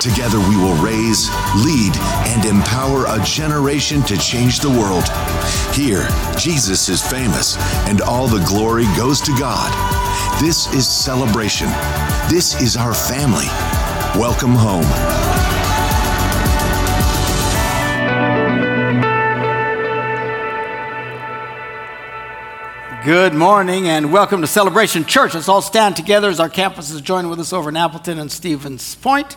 Together we will raise, lead, and empower a generation to change the world. Here, Jesus is famous, and all the glory goes to God. This is celebration. This is our family. Welcome home. Good morning and welcome to Celebration Church. Let's all stand together as our campuses join with us over in Appleton and Stevens Point.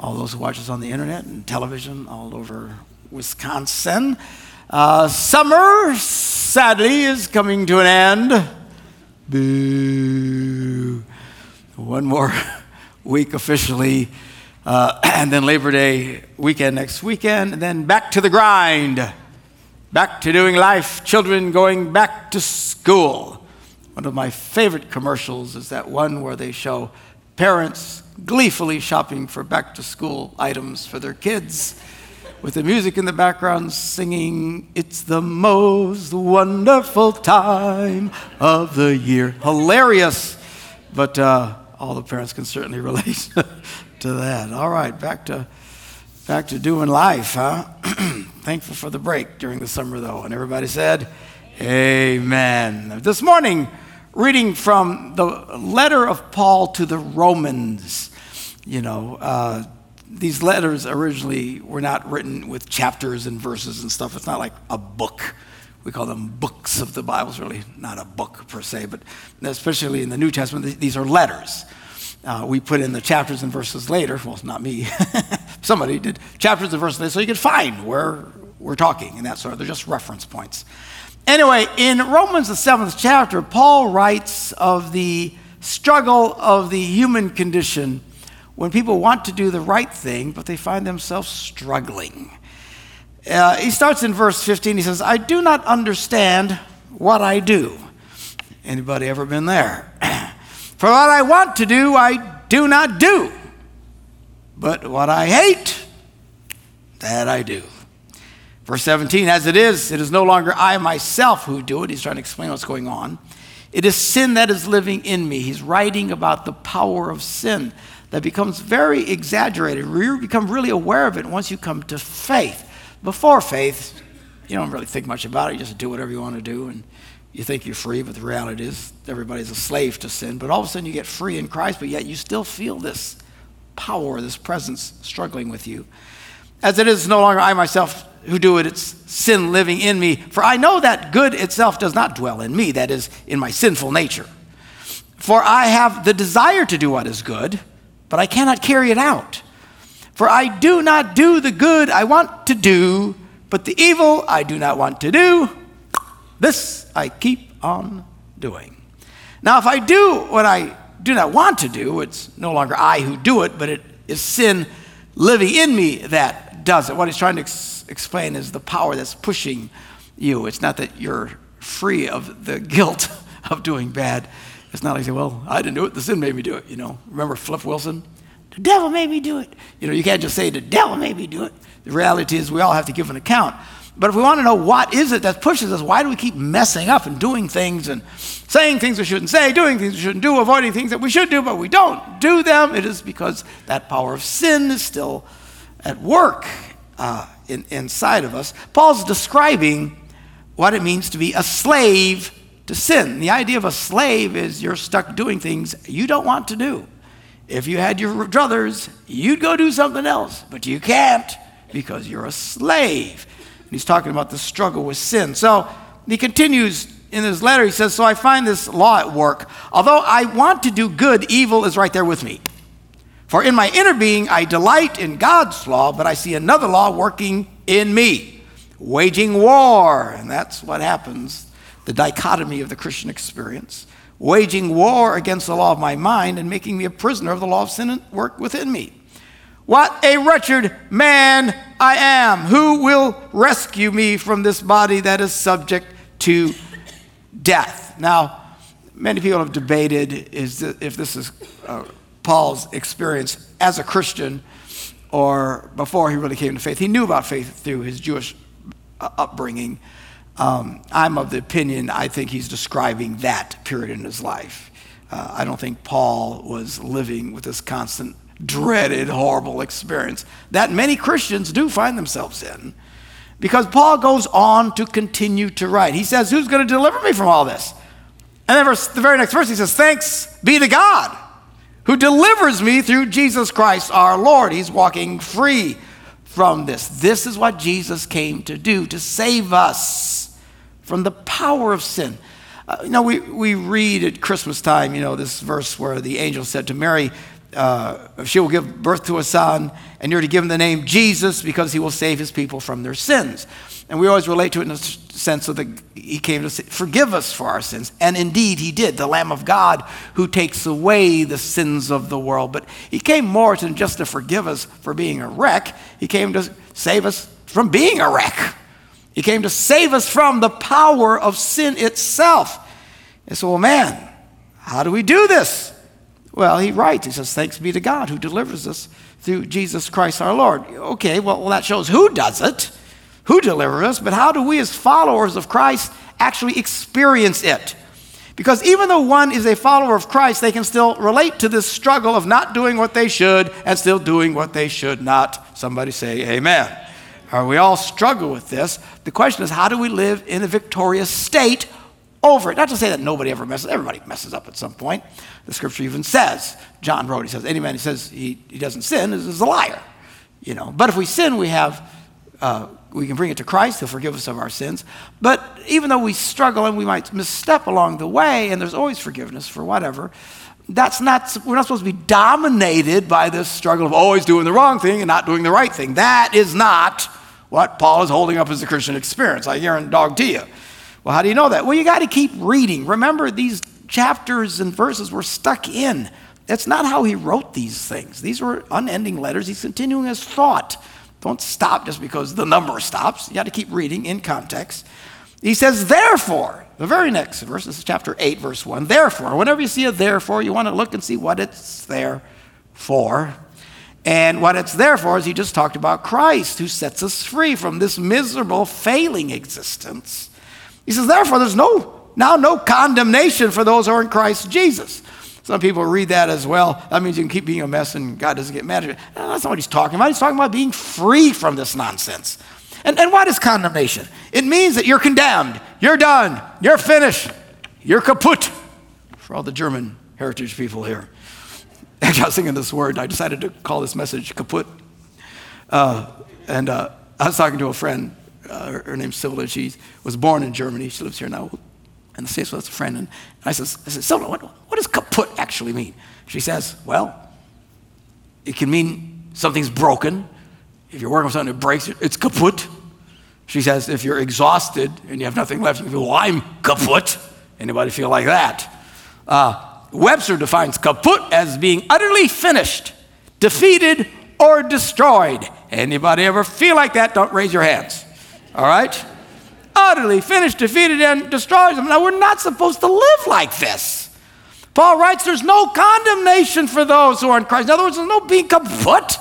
all those who watch us on the internet and television all over Wisconsin. Uh, summer, sadly, is coming to an end. Boo. One more week officially, uh, and then Labor Day weekend next weekend, and then back to the grind, back to doing life, children going back to school. One of my favorite commercials is that one where they show parents gleefully shopping for back to school items for their kids, with the music in the background singing, It's the most wonderful time of the year. Hilarious, but uh, all the parents can certainly relate to that. All right, back to, back to doing life, huh? Thankful for the break during the summer, though. And everybody said, Amen. This morning, reading from the letter of Paul to the Romans. You know, uh, these letters originally were not written with chapters and verses and stuff. It's not like a book. We call them books of the Bible. It's really not a book per se, but especially in the New Testament, these are letters. Uh, we put in the chapters and verses later. Well, not me. Somebody did chapters and verses later so you could find where we're talking and that sort of. They're just reference points. Anyway, in Romans, the seventh chapter, Paul writes of the struggle of the human condition when people want to do the right thing, but they find themselves struggling. Uh, he starts in verse 15. He says, I do not understand what I do. Anybody ever been there? For what I want to do, I do not do. But what I hate, that I do. Verse 17, as it is, it is no longer I myself who do it. He's trying to explain what's going on. It is sin that is living in me. He's writing about the power of sin that becomes very exaggerated. You become really aware of it once you come to faith. Before faith, you don't really think much about it. You just do whatever you want to do, and you think you're free, but the reality is everybody's a slave to sin. But all of a sudden you get free in Christ, but yet you still feel this power, this presence struggling with you. As it is no longer I myself who do it, it's sin living in me. For I know that good itself does not dwell in me, that is, in my sinful nature. For I have the desire to do what is good but I cannot carry it out. For I do not do the good I want to do, but the evil I do not want to do, this I keep on doing. Now, if I do what I do not want to do, it's no longer I who do it, but it is sin living in me that does it. What he's trying to ex- explain is the power that's pushing you. It's not that you're free of the guilt of doing bad, it's not like you say, well, I didn't do it. The sin made me do it. You know, remember Flip Wilson? The devil made me do it. You know, you can't just say the devil made me do it. The reality is we all have to give an account. But if we want to know what is it that pushes us, why do we keep messing up and doing things and saying things we shouldn't say, doing things we shouldn't do, avoiding things that we should do, but we don't do them? It is because that power of sin is still at work uh, in, inside of us. Paul's describing what it means to be a slave to sin. The idea of a slave is you're stuck doing things you don't want to do. If you had your druthers, you'd go do something else, but you can't because you're a slave. And he's talking about the struggle with sin. So he continues in his letter, he says, So I find this law at work. Although I want to do good, evil is right there with me. For in my inner being, I delight in God's law, but I see another law working in me, waging war. And that's what happens the dichotomy of the Christian experience. Waging war against the law of my mind and making me a prisoner of the law of sin at work within me. What a wretched man I am. Who will rescue me from this body that is subject to death? Now, many people have debated is if this is uh, Paul's experience as a Christian or before he really came to faith. He knew about faith through his Jewish uh, upbringing. Um, I'm of the opinion, I think he's describing that period in his life. Uh, I don't think Paul was living with this constant dreaded, horrible experience that many Christians do find themselves in. Because Paul goes on to continue to write. He says, Who's going to deliver me from all this? And then the very next verse, he says, Thanks be to God who delivers me through Jesus Christ our Lord. He's walking free from this. This is what Jesus came to do, to save us from the power of sin. Uh, you know, we, we read at Christmas time, you know, this verse where the angel said to Mary, uh, she will give birth to a son, and you're to give him the name Jesus because he will save his people from their sins. And we always relate to it in the sense of the he came to forgive us for our sins. And indeed, he did, the Lamb of God who takes away the sins of the world. But he came more than just to forgive us for being a wreck, he came to save us from being a wreck. He came to save us from the power of sin itself. And so, well, man, how do we do this? Well, he writes, he says, Thanks be to God who delivers us through Jesus Christ our Lord. Okay, well, well that shows who does it, who delivers us, but how do we as followers of Christ actually experience it? Because even though one is a follower of Christ, they can still relate to this struggle of not doing what they should and still doing what they should not. Somebody say, Amen. Or we all struggle with this. The question is, how do we live in a victorious state over it. Not to say that nobody ever messes, up, everybody messes up at some point. The scripture even says, John wrote, he says, any man who says he, he doesn't sin is, is a liar. You know, but if we sin, we have, uh, we can bring it to Christ, he'll forgive us of our sins. But even though we struggle and we might misstep along the way, and there's always forgiveness for whatever, that's not, we're not supposed to be dominated by this struggle of always doing the wrong thing and not doing the right thing. That is not what Paul is holding up as a Christian experience. I dog you. Well, how do you know that? Well, you got to keep reading. Remember, these chapters and verses were stuck in. That's not how he wrote these things. These were unending letters. He's continuing his thought. Don't stop just because the number stops. You got to keep reading in context. He says, therefore, the very next verse, this is chapter 8, verse 1. Therefore, whenever you see a therefore, you want to look and see what it's there for. And what it's there for is he just talked about Christ, who sets us free from this miserable, failing existence he says, therefore, there's no now no condemnation for those who are in Christ Jesus. Some people read that as well. That means you can keep being a mess and God doesn't get mad at you. That's not what he's talking about. He's talking about being free from this nonsense. And, and what is condemnation? It means that you're condemned, you're done, you're finished, you're kaput. For all the German heritage people here. Actually, I was thinking this word. I decided to call this message kaput. Uh, and uh, I was talking to a friend uh, her, her, name's Silva. She was born in Germany. She lives here now in the States with a friend. And I said, I said Silva, what, what does kaput actually mean? She says, well, it can mean something's broken. If you're working on something that breaks, it's kaput. She says, if you're exhausted and you have nothing left, you feel, well, I'm kaput. Anybody feel like that? Uh, Webster defines kaput as being utterly finished, defeated, or destroyed. Anybody ever feel like that? Don't raise your hands. All right? Utterly finished, defeated, and destroys them. Now, we're not supposed to live like this. Paul writes there's no condemnation for those who are in Christ. In other words, there's no being kaput.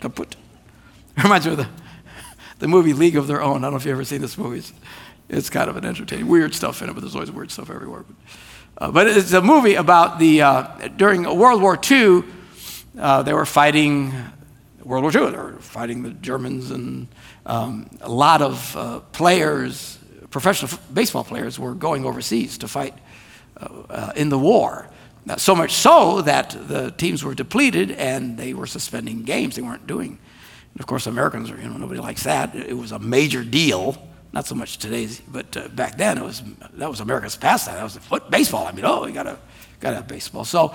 Kaput. Reminds me of the, the movie League of Their Own. I don't know if you've ever seen this movie. It's, it's kind of an entertaining, weird stuff in it, but there's always weird stuff everywhere. Uh, but it's a movie about the, uh, during World War II, uh, they were fighting World War II. Were fighting the Germans, and um, a lot of uh, players, professional baseball players, were going overseas to fight uh, uh, in the war. So much so that the teams were depleted and they were suspending games. They weren't doing. And of course, Americans, you know, nobody likes that. It was a major deal. Not so much today's, but uh, back then it was that was America's pastime. That was foot baseball. I mean, oh, you gotta gotta have baseball. So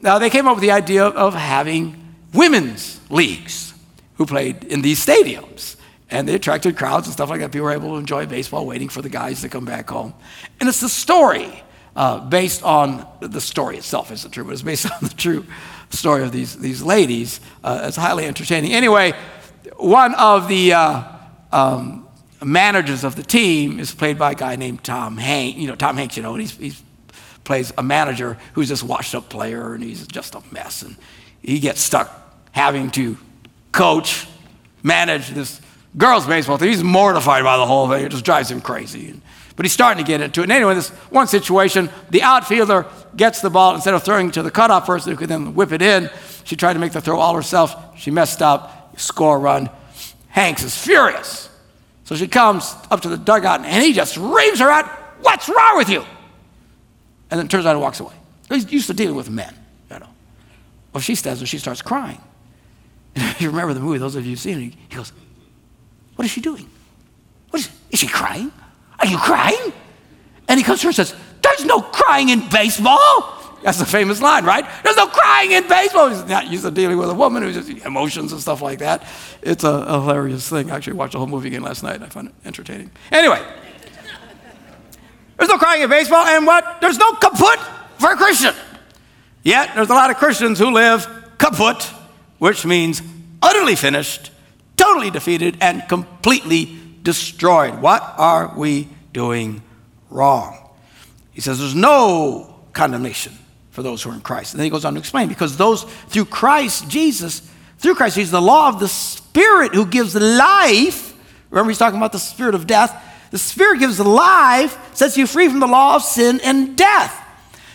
now they came up with the idea of having women's leagues who played in these stadiums. And they attracted crowds and stuff like that. People were able to enjoy baseball waiting for the guys to come back home. And it's the story uh, based on the story itself, isn't true, but it's based on the true story of these, these ladies. Uh, it's highly entertaining. Anyway, one of the uh, um, managers of the team is played by a guy named Tom Hanks. You know, Tom Hanks, you know, and he's, he's plays a manager who's this washed up player and he's just a mess. And he gets stuck having to coach, manage this girls' baseball team. He's mortified by the whole thing. It just drives him crazy. But he's starting to get into it. And anyway, this one situation, the outfielder gets the ball instead of throwing to the cutoff person who could then whip it in. She tried to make the throw all herself. She messed up. Score run. Hanks is furious. So she comes up to the dugout and he just reams her out. What's wrong with you? And then turns around and walks away. He's used to dealing with men. Well, she stands and she starts crying. And you remember the movie, those of you who've seen it, he goes, What is she doing? What is, is she crying? Are you crying? And he comes to her and says, There's no crying in baseball. That's the famous line, right? There's no crying in baseball. He's not used to dealing with a woman who's just emotions and stuff like that. It's a, a hilarious thing. I actually watched the whole movie again last night. I found it entertaining. Anyway, there's no crying in baseball, and what? There's no kaput for a Christian. Yet, there's a lot of Christians who live kaput, which means utterly finished, totally defeated, and completely destroyed. What are we doing wrong? He says there's no condemnation for those who are in Christ. And then he goes on to explain because those through Christ Jesus, through Christ Jesus, the law of the Spirit who gives life. Remember, he's talking about the spirit of death the Spirit gives life, sets you free from the law of sin and death.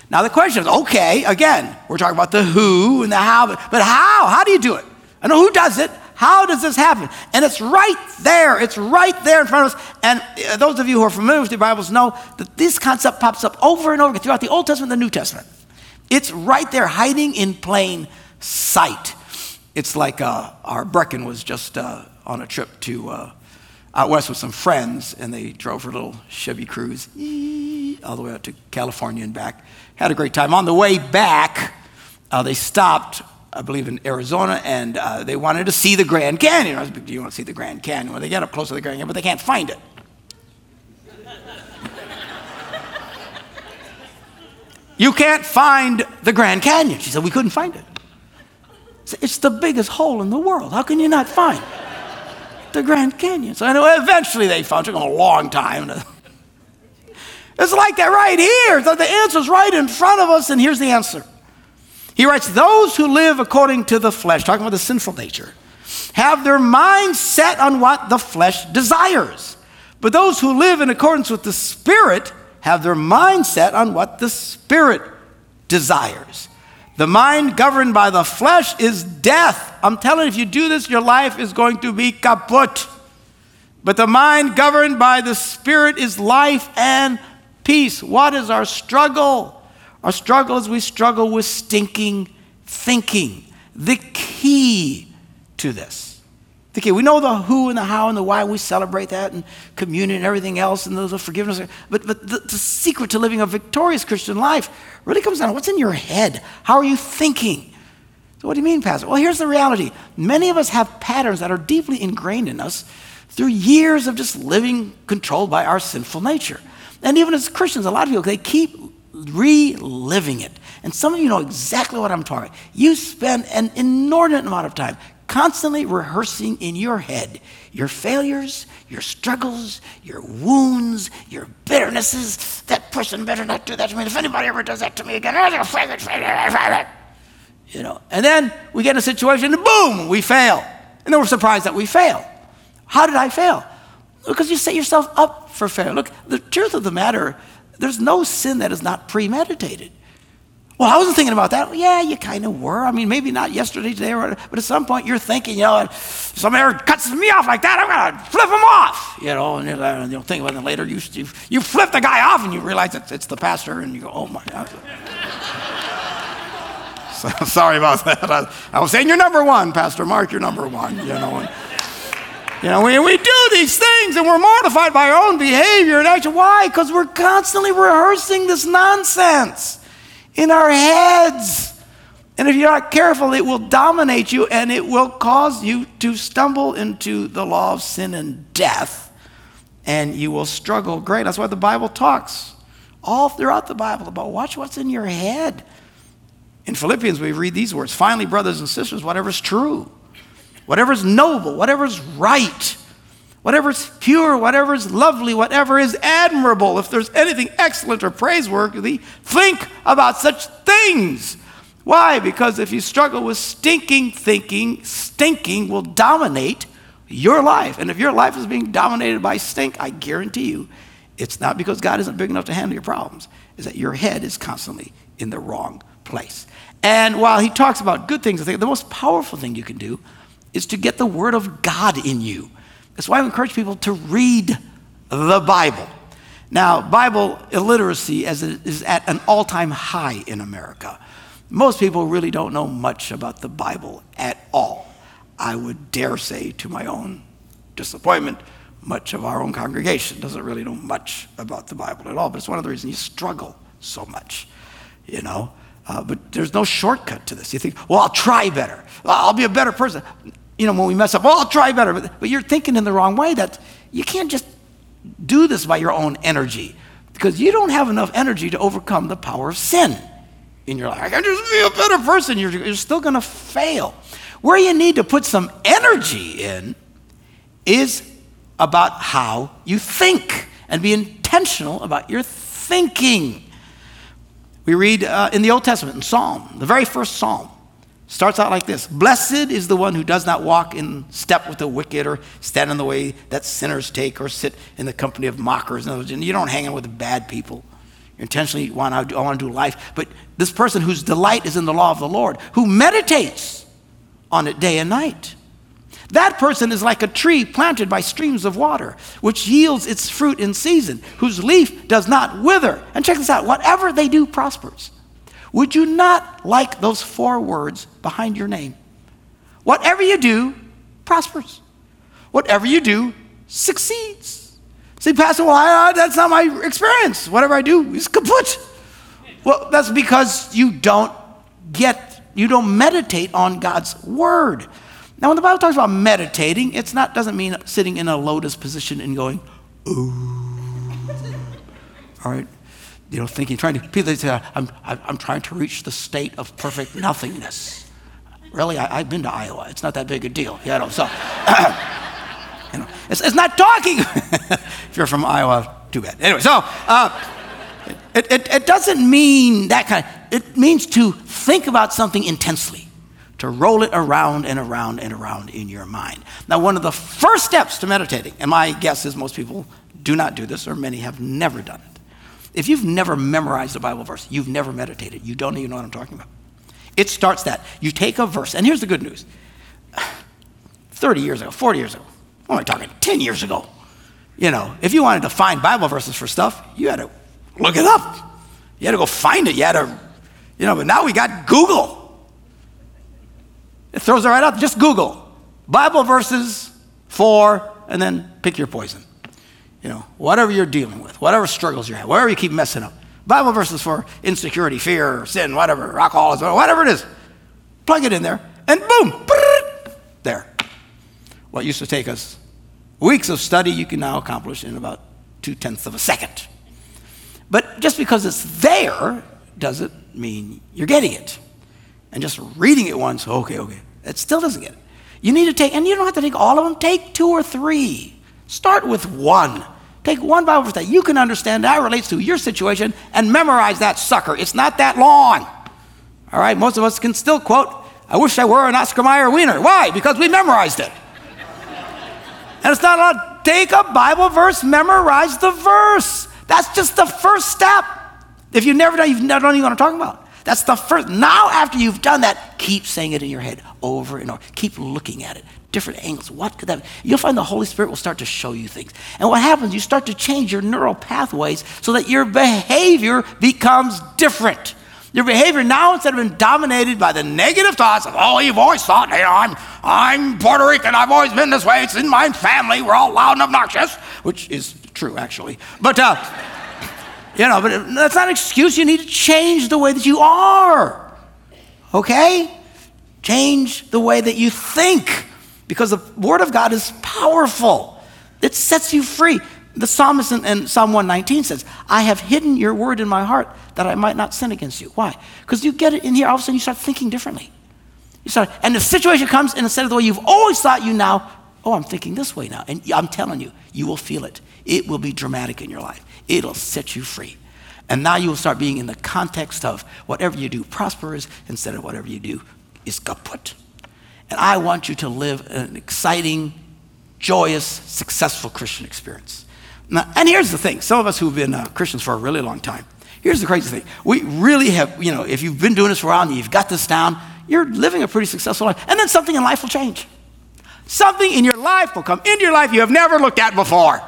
Now the question is, okay, again, we're talking about the who and the how, but how? How do you do it? I know who does it. How does this happen? And it's right there. It's right there in front of us. And uh, those of you who are familiar with the Bibles know that this concept pops up over and over throughout the Old Testament and the New Testament. It's right there, hiding in plain sight. It's like uh, our Brecken was just uh, on a trip to uh, out west with some friends, and they drove her little Chevy Cruze all the way out to California and back. Had a great time. On the way back, uh, they stopped, I believe, in Arizona, and uh, they wanted to see the Grand Canyon. I was like, Do you want to see the Grand Canyon? Well, they get up close to the Grand Canyon, but they can't find it. you can't find the Grand Canyon. She said, We couldn't find it. It's the biggest hole in the world. How can you not find the Grand Canyon. So anyway, eventually they found it. It took them a long time. It's like that right here. The answer's right in front of us, and here's the answer. He writes, Those who live according to the flesh, talking about the sinful nature, have their mind set on what the flesh desires. But those who live in accordance with the Spirit have their mind set on what the Spirit desires. The mind governed by the flesh is death. I'm telling you, if you do this, your life is going to be kaput. But the mind governed by the Spirit is life and peace. What is our struggle? Our struggle is we struggle with stinking thinking. The key to this Okay, we know the who and the how and the why. We celebrate that and communion and everything else and those of forgiveness. But, but the, the secret to living a victorious Christian life really comes down to what's in your head. How are you thinking? So, what do you mean, Pastor? Well, here's the reality many of us have patterns that are deeply ingrained in us through years of just living controlled by our sinful nature. And even as Christians, a lot of people, they keep reliving it. And some of you know exactly what I'm talking about. You spend an inordinate amount of time constantly rehearsing in your head your failures, your struggles, your wounds, your bitternesses. That person better not do that to me. If anybody ever does that to me again, You know, and then we get in a situation and boom, we fail. And then we're surprised that we fail. How did I fail? Because you set yourself up for failure. Look, the truth of the matter, there's no sin that is not premeditated. Well, I wasn't thinking about that. Well, yeah, you kind of were. I mean, maybe not yesterday, today, or, but at some point you're thinking, you know, if somebody cuts me off like that, I'm going to flip him off. You know, and uh, you'll, you'll think about it later. You, you, you flip the guy off and you realize it's, it's the pastor, and you go, oh my God. so, sorry about that. I, I, was saying you're number one, Pastor Mark, you're number one, you know. And, you know, we, we do these things and we're mortified by our own behavior and action. Why? Because we're constantly rehearsing this nonsense in our heads. And if you're not careful, it will dominate you and it will cause you to stumble into the law of sin and death. And you will struggle great. That's why the Bible talks all throughout the Bible about watch what's in your head. In Philippians, we read these words Finally, brothers and sisters, whatever's true, whatever's noble, whatever's right, whatever's pure, whatever's lovely, whatever is admirable, if there's anything excellent or praiseworthy, think about such things. Why? Because if you struggle with stinking thinking, stinking will dominate your life. And if your life is being dominated by stink, I guarantee you, it's not because God isn't big enough to handle your problems, is that your head is constantly in the wrong place. And while he talks about good things, I think the most powerful thing you can do is to get the Word of God in you. That's why I encourage people to read the Bible. Now, Bible illiteracy is at an all time high in America. Most people really don't know much about the Bible at all. I would dare say, to my own disappointment, much of our own congregation doesn't really know much about the Bible at all. But it's one of the reasons you struggle so much, you know. Uh, but there's no shortcut to this. You think, well, I'll try better. I'll be a better person you know, when we mess up, well, I'll try better. But, but you're thinking in the wrong way that you can't just do this by your own energy because you don't have enough energy to overcome the power of sin in your life. I can just be a better person. You're, you're still going to fail. Where you need to put some energy in is about how you think and be intentional about your thinking. We read uh, in the Old Testament, in Psalm, the very first Psalm, Starts out like this Blessed is the one who does not walk in step with the wicked or stand in the way that sinners take or sit in the company of mockers. And you don't hang out with bad people. You intentionally want to, want to do life. But this person whose delight is in the law of the Lord, who meditates on it day and night. That person is like a tree planted by streams of water, which yields its fruit in season, whose leaf does not wither. And check this out whatever they do prospers. Would you not like those four words behind your name? Whatever you do prospers. Whatever you do succeeds. See, Pastor, well, I, that's not my experience. Whatever I do is kaput. Well, that's because you don't get, you don't meditate on God's word. Now, when the Bible talks about meditating, it's not doesn't mean sitting in a lotus position and going, ooh. All right you know, thinking, trying to, people say, I'm, I'm trying to reach the state of perfect nothingness. Really, I, have been to Iowa. It's not that big a deal, you know, so, you know, it's, it's not talking. if you're from Iowa, too bad. Anyway, so, uh, it, it, it doesn't mean that kind of, it means to think about something intensely, to roll it around and around and around in your mind. Now, one of the first steps to meditating, and my guess is most people do not do this, or many have never done it, if you've never memorized a Bible verse, you've never meditated, you don't even know what I'm talking about. It starts that. You take a verse, and here's the good news 30 years ago, 40 years ago, what am I talking, 10 years ago, you know, if you wanted to find Bible verses for stuff, you had to look it up. You had to go find it. You had to, you know, but now we got Google. It throws it right up. Just Google Bible verses for, and then pick your poison. You know, whatever you're dealing with, whatever struggles you have, whatever you keep messing up. Bible verses for insecurity, fear, sin, whatever, alcoholism, whatever it is. Plug it in there, and boom, there. What used to take us weeks of study, you can now accomplish in about two tenths of a second. But just because it's there doesn't mean you're getting it. And just reading it once, okay, okay, it still doesn't get it. You need to take, and you don't have to take all of them, take two or three. Start with one. Take one Bible verse that you can understand that relates to your situation and memorize that sucker. It's not that long. All right, most of us can still quote, I wish I were an Oscar Mayer wiener. Why? Because we memorized it. And it's not allowed. Take a Bible verse, memorize the verse. That's just the first step. If you've never done, you've never done what I'm talking about. That's the first. Now, after you've done that, keep saying it in your head over and over. Keep looking at it, different angles. What could that? You'll find the Holy Spirit will start to show you things. And what happens, you start to change your neural pathways so that your behavior becomes different. Your behavior now, instead of being dominated by the negative thoughts of, oh, you've always thought, I'm, I'm Puerto Rican, I've always been this way, it's in my family, we're all loud and obnoxious, which is true, actually. But, uh, you know, but that's not an excuse. You need to change the way that you are. Okay? Change the way that you think because the Word of God is powerful. It sets you free. The psalmist in, in, Psalm 119 says, I have hidden your word in my heart that I might not sin against you. Why? Because you get it in here, all of a sudden you start thinking differently. You start, and the situation comes, and instead of the way you've always thought you now, oh, I'm thinking this way now. And I'm telling you, you will feel it. It will be dramatic in your life, it'll set you free. And now you will start being in the context of whatever you do prospers instead of whatever you do is kaput. And I want you to live an exciting, joyous, successful Christian experience. Now, and here's the thing some of us who've been uh, Christians for a really long time, here's the crazy thing. We really have, you know, if you've been doing this for a while and you've got this down, you're living a pretty successful life. And then something in life will change. Something in your life will come into your life you have never looked at before.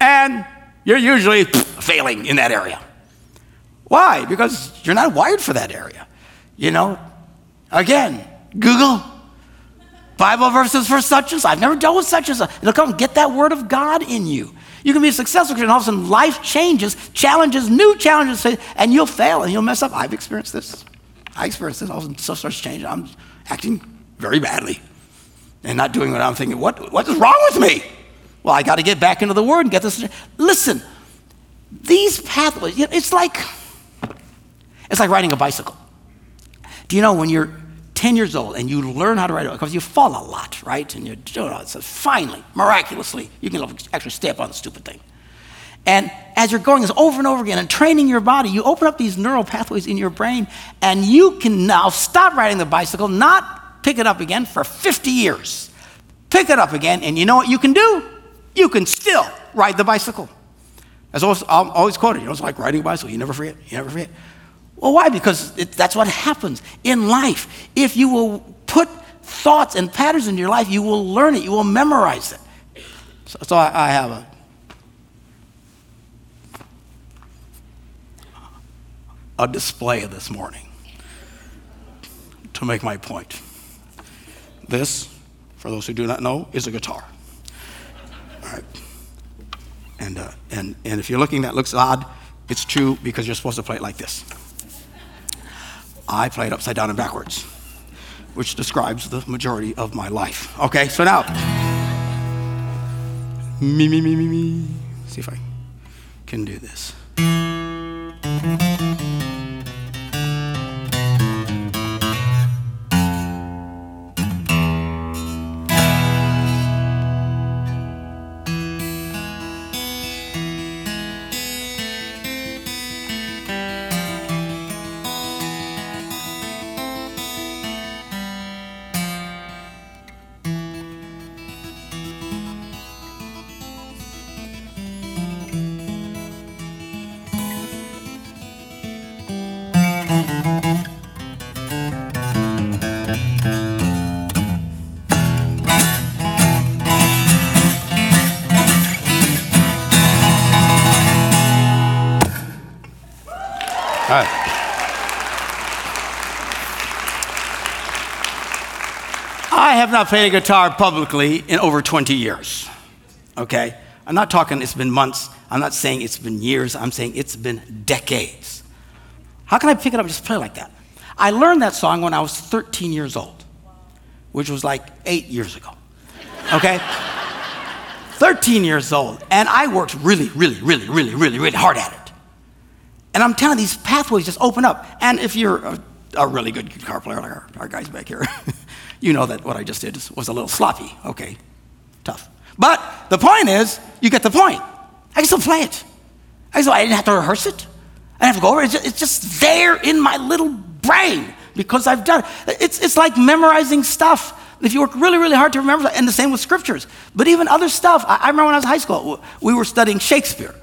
And you're usually failing in that area. Why? Because you're not wired for that area. You know, again, Google Bible verses for such and such. I've never dealt with such and such. It'll come get that word of God in you. You can be a successful Christian, all of a sudden life changes, challenges, new challenges, and you'll fail and you'll mess up. I've experienced this. I experienced this. All of a sudden stuff starts changing. I'm acting very badly and not doing what I'm thinking. What, what is wrong with me? Well, I got to get back into the Word and get this. Listen, these pathways, it's like it's like riding a bicycle. Do you know when you're 10 years old and you learn how to ride a bike, because you fall a lot, right? And you do it, so finally, miraculously, you can actually stay up on the stupid thing. And as you're going this over and over again and training your body, you open up these neural pathways in your brain, and you can now stop riding the bicycle, not pick it up again for 50 years. Pick it up again, and you know what you can do? you can still ride the bicycle. As always, I'm always quoted, you know, it's like riding a bicycle. You never forget. You never forget. Well, why? Because it, that's what happens in life. If you will put thoughts and patterns in your life, you will learn it. You will memorize it. So, so I, I have a a display this morning to make my point. This, for those who do not know, is a guitar. All right. And, uh, and, and if you're looking, that looks odd. It's true because you're supposed to play it like this. I play it upside down and backwards, which describes the majority of my life. Okay, so now, me, me, me, me, me. See if I can do this. I have not played a guitar publicly in over 20 years. Okay? I'm not talking it's been months. I'm not saying it's been years. I'm saying it's been decades. How can I pick it up and just play like that? I learned that song when I was 13 years old, which was like eight years ago. Okay? 13 years old. And I worked really, really, really, really, really, really hard at it. And I'm telling you, these pathways just open up. And if you're a, a really good guitar player, like our, our guys back here, you know that what I just did was a little sloppy. Okay, tough. But the point is, you get the point. I can still play it. I, still, I didn't have to rehearse it. I didn't have to go over it. It's just there in my little brain because I've done it. It's, it's like memorizing stuff. If you work really, really hard to remember and the same with scriptures. But even other stuff, I, I remember when I was in high school, we were studying Shakespeare.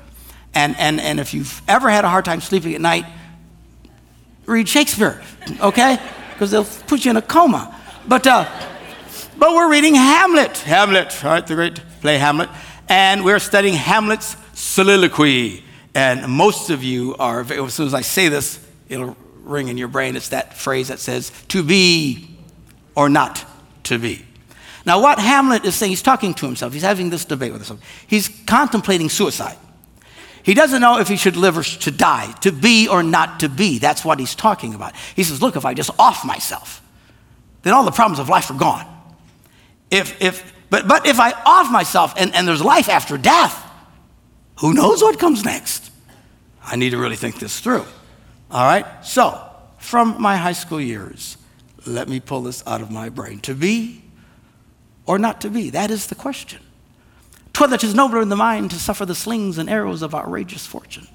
And, and, and if you've ever had a hard time sleeping at night, read Shakespeare, okay? Because they'll put you in a coma. But, uh, but we're reading Hamlet. Hamlet, right? The great play Hamlet. And we're studying Hamlet's soliloquy. And most of you are, as soon as I say this, it'll ring in your brain. It's that phrase that says, to be or not to be. Now, what Hamlet is saying, he's talking to himself. He's having this debate with himself. He's contemplating suicide. He doesn't know if he should live or to die, to be or not to be. That's what he's talking about. He says, Look, if I just off myself, then all the problems of life are gone. If, if, but, but if I off myself and, and there's life after death, who knows what comes next? I need to really think this through. All right? So, from my high school years, let me pull this out of my brain. To be or not to be? That is the question. Twas that is nobler in the mind to suffer the slings and arrows of outrageous fortune,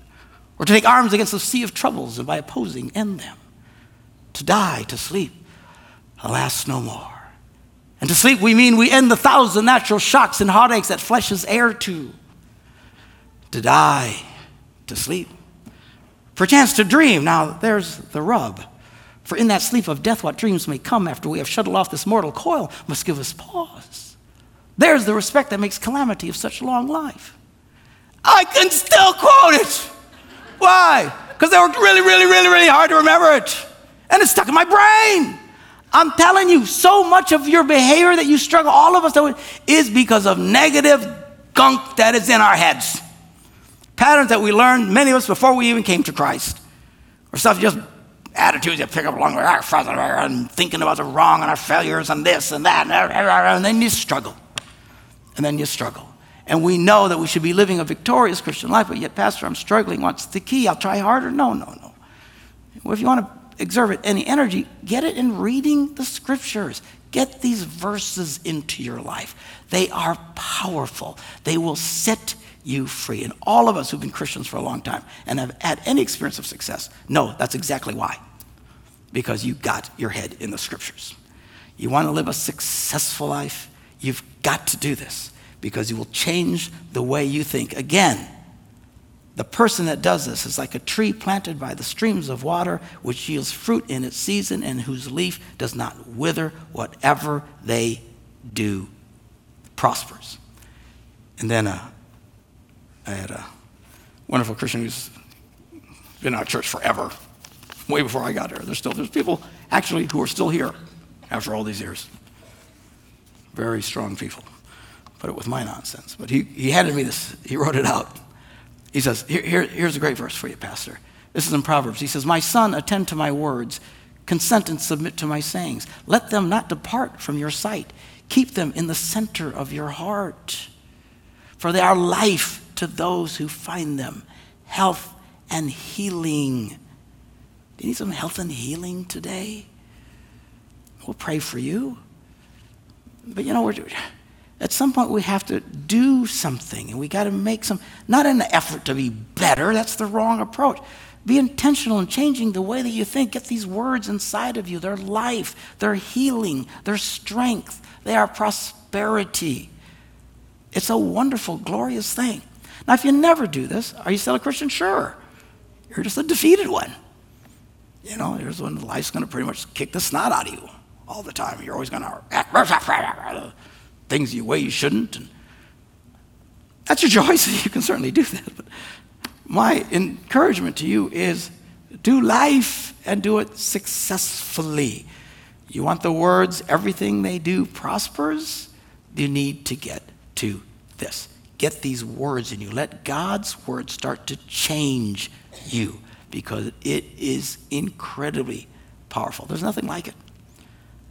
or to take arms against the sea of troubles and by opposing end them. To die, to sleep, alas, no more. And to sleep, we mean we end the thousand natural shocks and heartaches that flesh is heir to. To die, to sleep. Perchance to dream, now there's the rub. For in that sleep of death, what dreams may come after we have shuttled off this mortal coil must give us pause. There's the respect that makes calamity of such long life. I can still quote it. Why? Because they worked really, really, really, really hard to remember it. And it's stuck in my brain. I'm telling you, so much of your behavior that you struggle, all of us, is because of negative gunk that is in our heads. Patterns that we learned, many of us, before we even came to Christ. Or stuff just attitudes you pick up along our father and thinking about the wrong and our failures and this and that, and then you struggle. And then you struggle. And we know that we should be living a victorious Christian life, but yet, Pastor, I'm struggling. What's the key? I'll try harder. No, no, no. Well, if you want to exert any energy, get it in reading the scriptures. Get these verses into your life. They are powerful. They will set you free. And all of us who've been Christians for a long time and have had any experience of success know that's exactly why. Because you got your head in the scriptures. You want to live a successful life? You've got to do this because you will change the way you think. Again, the person that does this is like a tree planted by the streams of water, which yields fruit in its season and whose leaf does not wither. Whatever they do prospers. And then uh, I had a wonderful Christian who's been in our church forever, way before I got here. There's still there's people actually who are still here after all these years. Very strong people. Put it with my nonsense. But he, he handed me this, he wrote it out. He says, here, here, Here's a great verse for you, Pastor. This is in Proverbs. He says, My son, attend to my words, consent and submit to my sayings. Let them not depart from your sight. Keep them in the center of your heart, for they are life to those who find them health and healing. Do you need some health and healing today? We'll pray for you. But you know, we're, at some point we have to do something and we got to make some, not an effort to be better, that's the wrong approach. Be intentional in changing the way that you think. Get these words inside of you. They're life, they're healing, they're strength, they are prosperity. It's a wonderful, glorious thing. Now, if you never do this, are you still a Christian? Sure. You're just a defeated one. You know, here's when life's going to pretty much kick the snot out of you all the time. You're always going to act things you way you shouldn't. And that's your choice. You can certainly do that. But my encouragement to you is do life and do it successfully. You want the words, everything they do prospers? You need to get to this get these words in you. Let God's word start to change you because it is incredibly powerful. There's nothing like it.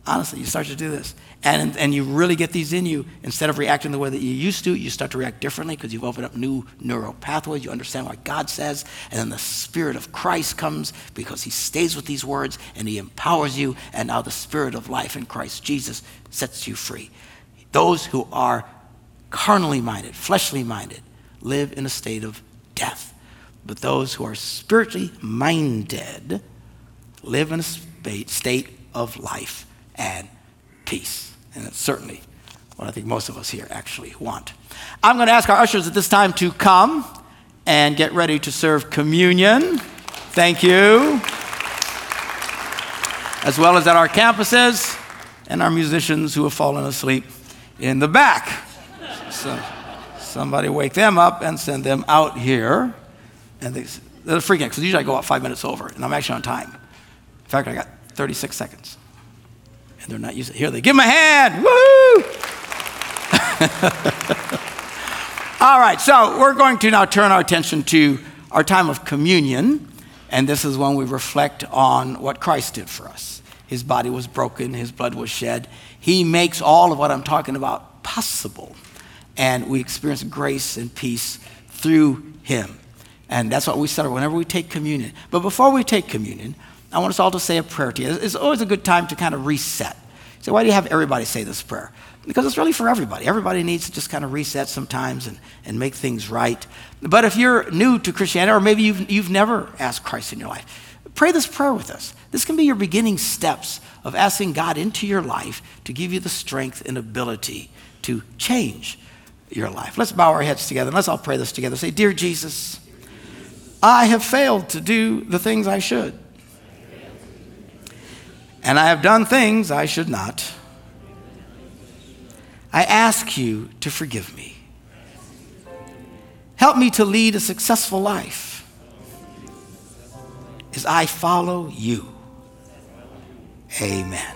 Honestly, you start to do this. And, and you really get these in you. Instead of reacting the way that you used to, you start to react differently because you've opened up new neural pathways. You understand what God says. And then the Spirit of Christ comes because He stays with these words and He empowers you. And now the Spirit of life in Christ Jesus sets you free. Those who are carnally minded, fleshly minded, live in a state of death. But those who are spiritually minded live in a state of life and peace. And it's certainly what I think most of us here actually want. I'm going to ask our ushers at this time to come and get ready to serve communion. Thank you. As well as at our campuses and our musicians who have fallen asleep in the back. So somebody wake them up and send them out here. And they, they're freaking out because usually I go out five minutes over and I'm actually on time. In fact, I got 36 seconds. And they're not using it. Here they give them a hand. Woo! All right, so we're going to now turn our attention to our time of communion. And this is when we reflect on what Christ did for us. His body was broken, his blood was shed. He makes all of what I'm talking about possible. And we experience grace and peace through him. And that's what we celebrate whenever we take communion. But before we take communion, I want us all to say a prayer to you. It's always a good time to kind of reset. So, why do you have everybody say this prayer? Because it's really for everybody. Everybody needs to just kind of reset sometimes and, and make things right. But if you're new to Christianity, or maybe you've, you've never asked Christ in your life, pray this prayer with us. This can be your beginning steps of asking God into your life to give you the strength and ability to change your life. Let's bow our heads together and let's all pray this together. Say, Dear Jesus, I have failed to do the things I should, and I have done things I should not. I ask you to forgive me. Help me to lead a successful life as I follow you. Amen.